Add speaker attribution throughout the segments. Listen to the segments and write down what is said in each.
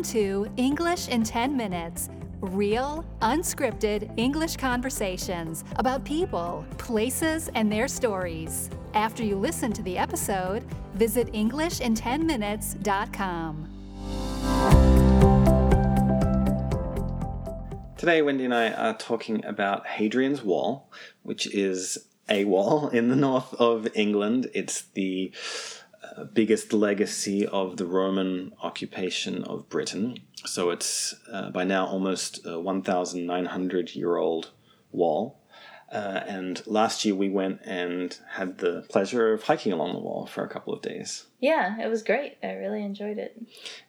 Speaker 1: Welcome to English in 10 Minutes real, unscripted English conversations about people, places, and their stories. After you listen to the episode, visit EnglishIn10Minutes.com.
Speaker 2: Today, Wendy and I are talking about Hadrian's Wall, which is a wall in the north of England. It's the biggest legacy of the Roman occupation of Britain. So it's uh, by now almost a 1,900 year old wall. Uh, and last year we went and had the pleasure of hiking along the wall for a couple of days.
Speaker 3: Yeah, it was great. I really enjoyed it.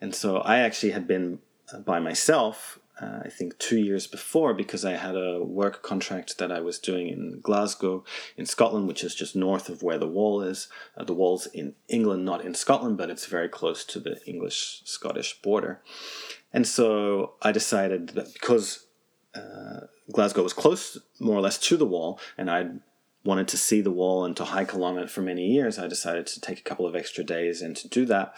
Speaker 2: And so I actually had been uh, by myself uh, I think two years before because I had a work contract that I was doing in Glasgow in Scotland, which is just north of where the wall is. Uh, the wall's in England, not in Scotland, but it's very close to the English Scottish border. And so I decided that because uh, Glasgow was close, more or less, to the wall, and I wanted to see the wall and to hike along it for many years, I decided to take a couple of extra days and to do that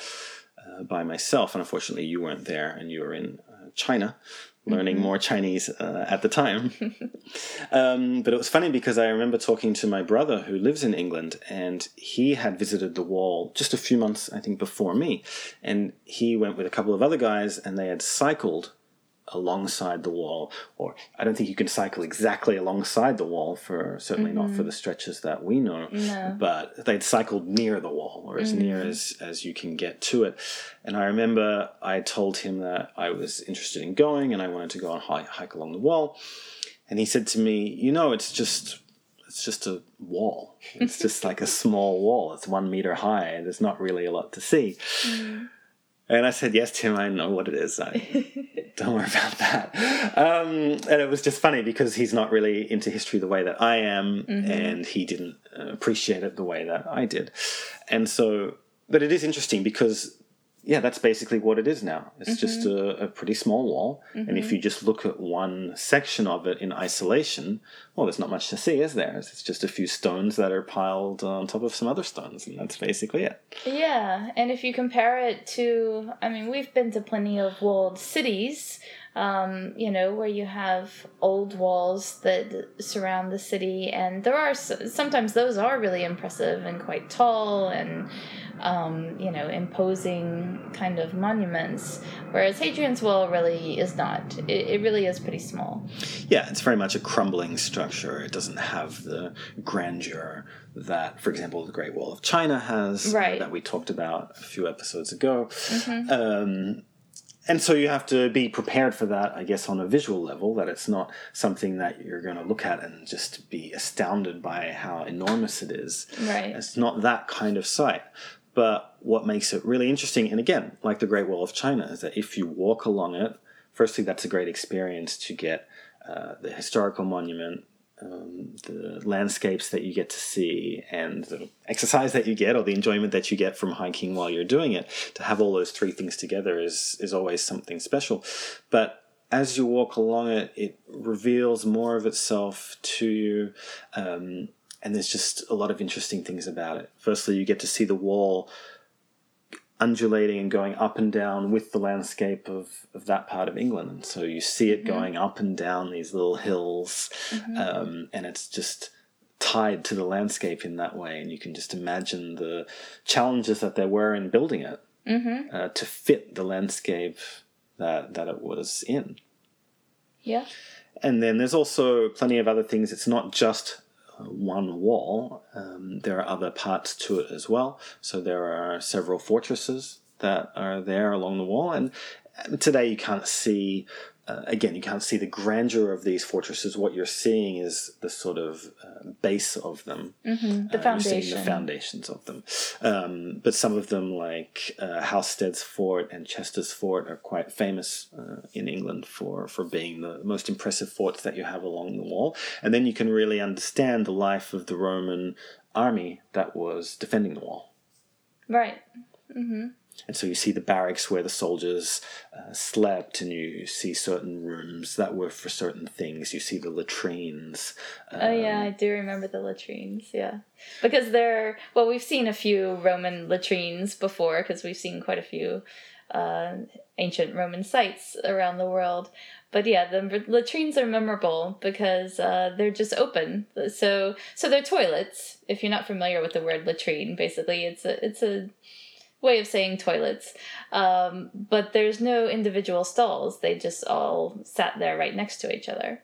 Speaker 2: uh, by myself. And unfortunately, you weren't there and you were in uh, China learning mm-hmm. more Chinese uh, at the time. um, but it was funny because I remember talking to my brother who lives in England, and he had visited the wall just a few months, I think, before me. And he went with a couple of other guys, and they had cycled alongside the wall, or I don't think you can cycle exactly alongside the wall for certainly mm-hmm. not for mm-hmm. the stretches that we know,
Speaker 3: no.
Speaker 2: but they'd cycled near the wall or as mm-hmm. near as, as you can get to it. And I remember I told him that I was interested in going and I wanted to go on hike, hike along the wall. And he said to me, You know, it's just it's just a wall. It's just like a small wall. It's one meter high. And there's not really a lot to see. Mm. And I said, Yes, Tim, I know what it is. I, don't worry about that. Um, and it was just funny because he's not really into history the way that I am, mm-hmm. and he didn't appreciate it the way that I did. And so, but it is interesting because yeah, that's basically what it is now. It's mm-hmm. just a, a, pretty small wall. Mm-hmm. And if mm-hmm. you just look at one section of it in isolation, well, there's not much to see, is there? It's just a few stones that are piled on top of some other stones, and that's basically it.
Speaker 3: Yeah, and if you compare it to, I mean, we've been to plenty of walled cities, um, you know, where you have old walls that surround the city, and there are sometimes those are really impressive and quite tall and um, you know, imposing kind of monuments, whereas Hadrian's Wall really is not. It, it really is pretty small.
Speaker 2: Yeah, it's very much a crumbling structure. It doesn't have the grandeur that, for example, the Great Wall of China has,
Speaker 3: right.
Speaker 2: that we talked about a few episodes ago. Mm-hmm. Um, and so you have to be prepared for that, I guess, on a visual level, that it's not something that you're going to look at and just be astounded by how enormous it is.
Speaker 3: Right.
Speaker 2: It's not that kind of sight. But what makes it really interesting, and again, like the Great Wall of China, is that if you walk along it, firstly, that's a great experience to get uh, the historical monument, um, the landscapes that you get to see, and the exercise that you get, or the enjoyment that you get from hiking while you're doing it. To have all those three things together is is always something special. But as you walk along it, it reveals more of itself to you. Um, and there's just a lot of interesting things about it. Firstly, you get to see the wall undulating and going up and down with the landscape of, of that part of England. And so you see it mm-hmm. going up and down these little hills, mm-hmm. um, and it's just tied to the landscape in that way. And you can just imagine the challenges that there were in building it
Speaker 3: mm-hmm.
Speaker 2: uh, to fit the landscape that, that it was in.
Speaker 3: Yeah.
Speaker 2: And then there's also plenty of other things. It's not just one wall, um, there are other parts to it as well. So there are several fortresses that are there along the wall, and today you can't see uh, again, you can't see the grandeur of these fortresses. What you're seeing is the sort of uh, base of them.
Speaker 3: Mm-hmm, the
Speaker 2: uh,
Speaker 3: foundation.
Speaker 2: The foundations of them. Um, but some of them, like uh, Housesteads Fort and Chesters Fort, are quite famous uh, in England for, for being the most impressive forts that you have along the wall. And then you can really understand the life of the Roman army that was defending the wall.
Speaker 3: Right. Mm-hmm.
Speaker 2: And so you see the barracks where the soldiers uh, slept, and you see certain rooms that were for certain things. You see the latrines.
Speaker 3: Um, oh yeah, I do remember the latrines. Yeah, because they're well, we've seen a few Roman latrines before because we've seen quite a few uh, ancient Roman sites around the world. But yeah, the latrines are memorable because uh, they're just open. So so they're toilets. If you're not familiar with the word latrine, basically it's a it's a way of saying toilets. Um, but there's no individual stalls. They just all sat there right next to each other.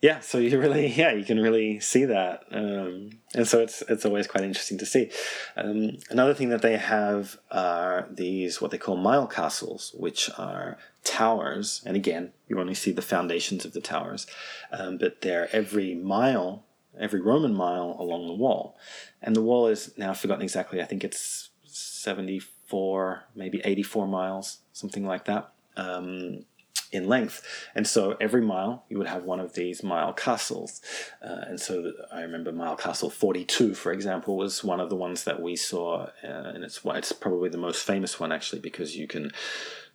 Speaker 2: Yeah so you really yeah you can really see that. Um, and so it's it's always quite interesting to see. Um, another thing that they have are these what they call mile castles which are towers. And again you only see the foundations of the towers. Um, but they're every mile every roman mile along the wall. And the wall is now i've forgotten exactly. I think it's 74 maybe 84 miles something like that um, in length. And so every mile you would have one of these mile castles. Uh, and so I remember mile castle 42, for example, was one of the ones that we saw. Uh, and it's, it's probably the most famous one actually because you can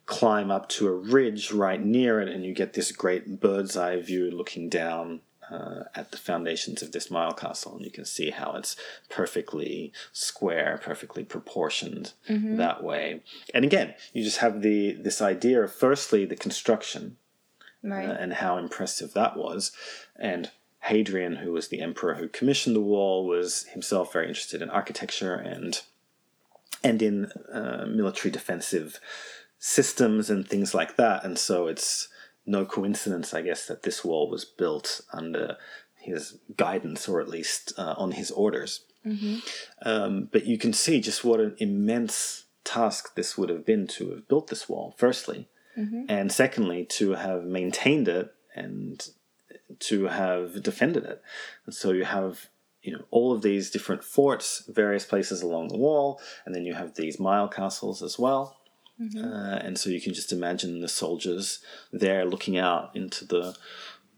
Speaker 2: climb up to a ridge right near it and you get this great bird's eye view looking down uh, at the foundations of this Mile Castle, and you can see how it's perfectly square, perfectly proportioned mm-hmm. that way. And again, you just have the this idea of firstly the construction, right. uh, and how impressive that was, and Hadrian, who was the emperor who commissioned the wall, was himself very interested in architecture and and in uh, military defensive systems and things like that. And so it's no coincidence, I guess, that this wall was built under his guidance, or at least uh, on his orders. Mm-hmm. Um, but you can see just what an immense task this would have been to have built this wall, firstly, mm-hmm. and secondly, to have maintained it and to have defended it. And so you have you know all of these different forts, various places along the wall, and then you have these mile castles as well. Mm-hmm. Uh, and so you can just imagine the soldiers there looking out into the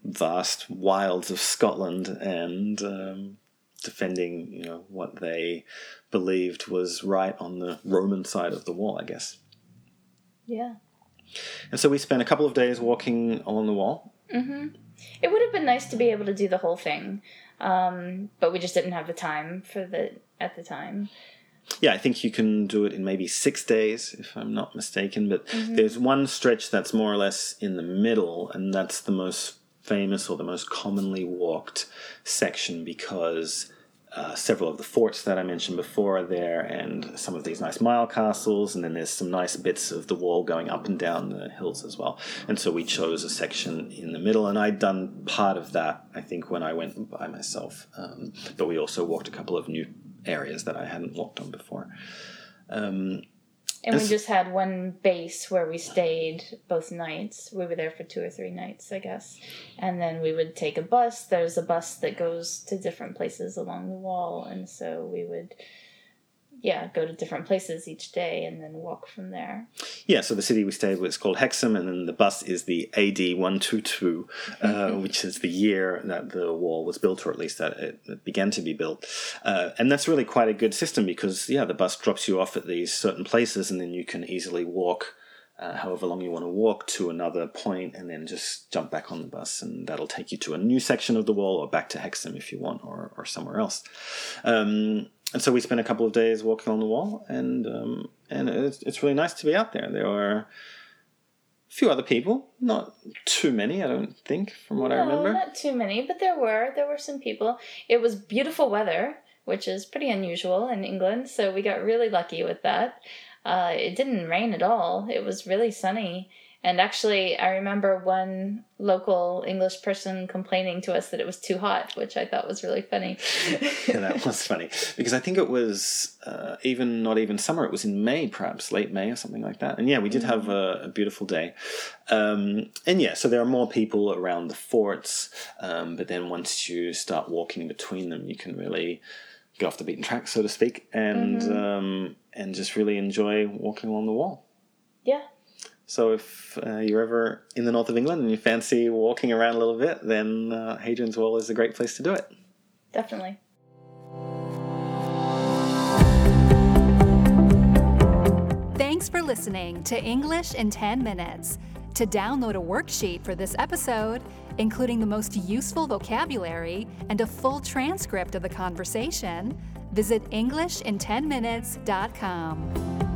Speaker 2: vast wilds of Scotland and um, defending, you know, what they believed was right on the Roman side of the wall, I guess.
Speaker 3: Yeah.
Speaker 2: And so we spent a couple of days walking along the wall.
Speaker 3: Mm-hmm. It would have been nice to be able to do the whole thing, um, but we just didn't have the time for the at the time
Speaker 2: yeah, I think you can do it in maybe six days, if I'm not mistaken. But mm-hmm. there's one stretch that's more or less in the middle, and that's the most famous or the most commonly walked section because uh, several of the forts that I mentioned before are there, and some of these nice mile castles, and then there's some nice bits of the wall going up and down the hills as well. And so we chose a section in the middle, and I'd done part of that, I think, when I went by myself. Um, but we also walked a couple of new areas that I hadn't walked on before. Um,
Speaker 3: and we just had one base where we stayed both nights. We were there for two or three nights, I guess. And then we would take a bus. There's a bus that goes to different places along the wall. And so we would yeah, go to different places each day and then walk from there.
Speaker 2: Yeah, so the city we stayed with is called Hexham, and then the bus is the AD 122, uh, mm-hmm. which is the year that the wall was built, or at least that it, began to be built. Uh, and that's really quite a good system because, yeah, the bus drops you off at these certain places, and then you can easily walk. Uh, however long you want to walk to another point and then just jump back on the bus and that'll take you to a new section of the wall or back to Hexham if you want or, or somewhere else. Um, and so we spent a couple of days walking on the wall, and um, and it's, it's really nice to be out there. There are a few other people, not too many, I don't think, from what
Speaker 3: no,
Speaker 2: I remember.
Speaker 3: Not too many, but there were there were some people. It was beautiful weather, which is pretty unusual in England, so we got really lucky with that. Uh, it didn't rain at all. It was really sunny and actually, I remember one local English person complaining to us that it was too hot, which I thought was really funny.
Speaker 2: yeah, that was funny because I think it was uh, even not even summer; it was in May, perhaps late May or something like that. And yeah, we did have a, a beautiful day. Um, and yeah, so there are more people around the forts, um, but then once you start walking between them, you can really get off the beaten track, so to speak, and mm-hmm. um, and just really enjoy walking along the wall.
Speaker 3: Yeah,
Speaker 2: so if uh, you're ever in the north of England and you fancy walking around a little bit, then uh, Hadrian's Wall is a great place to do it.
Speaker 3: Definitely.
Speaker 1: Thanks for listening to English in 10 Minutes. To download a worksheet for this episode, including the most useful vocabulary and a full transcript of the conversation, visit EnglishinTenMinutes.com.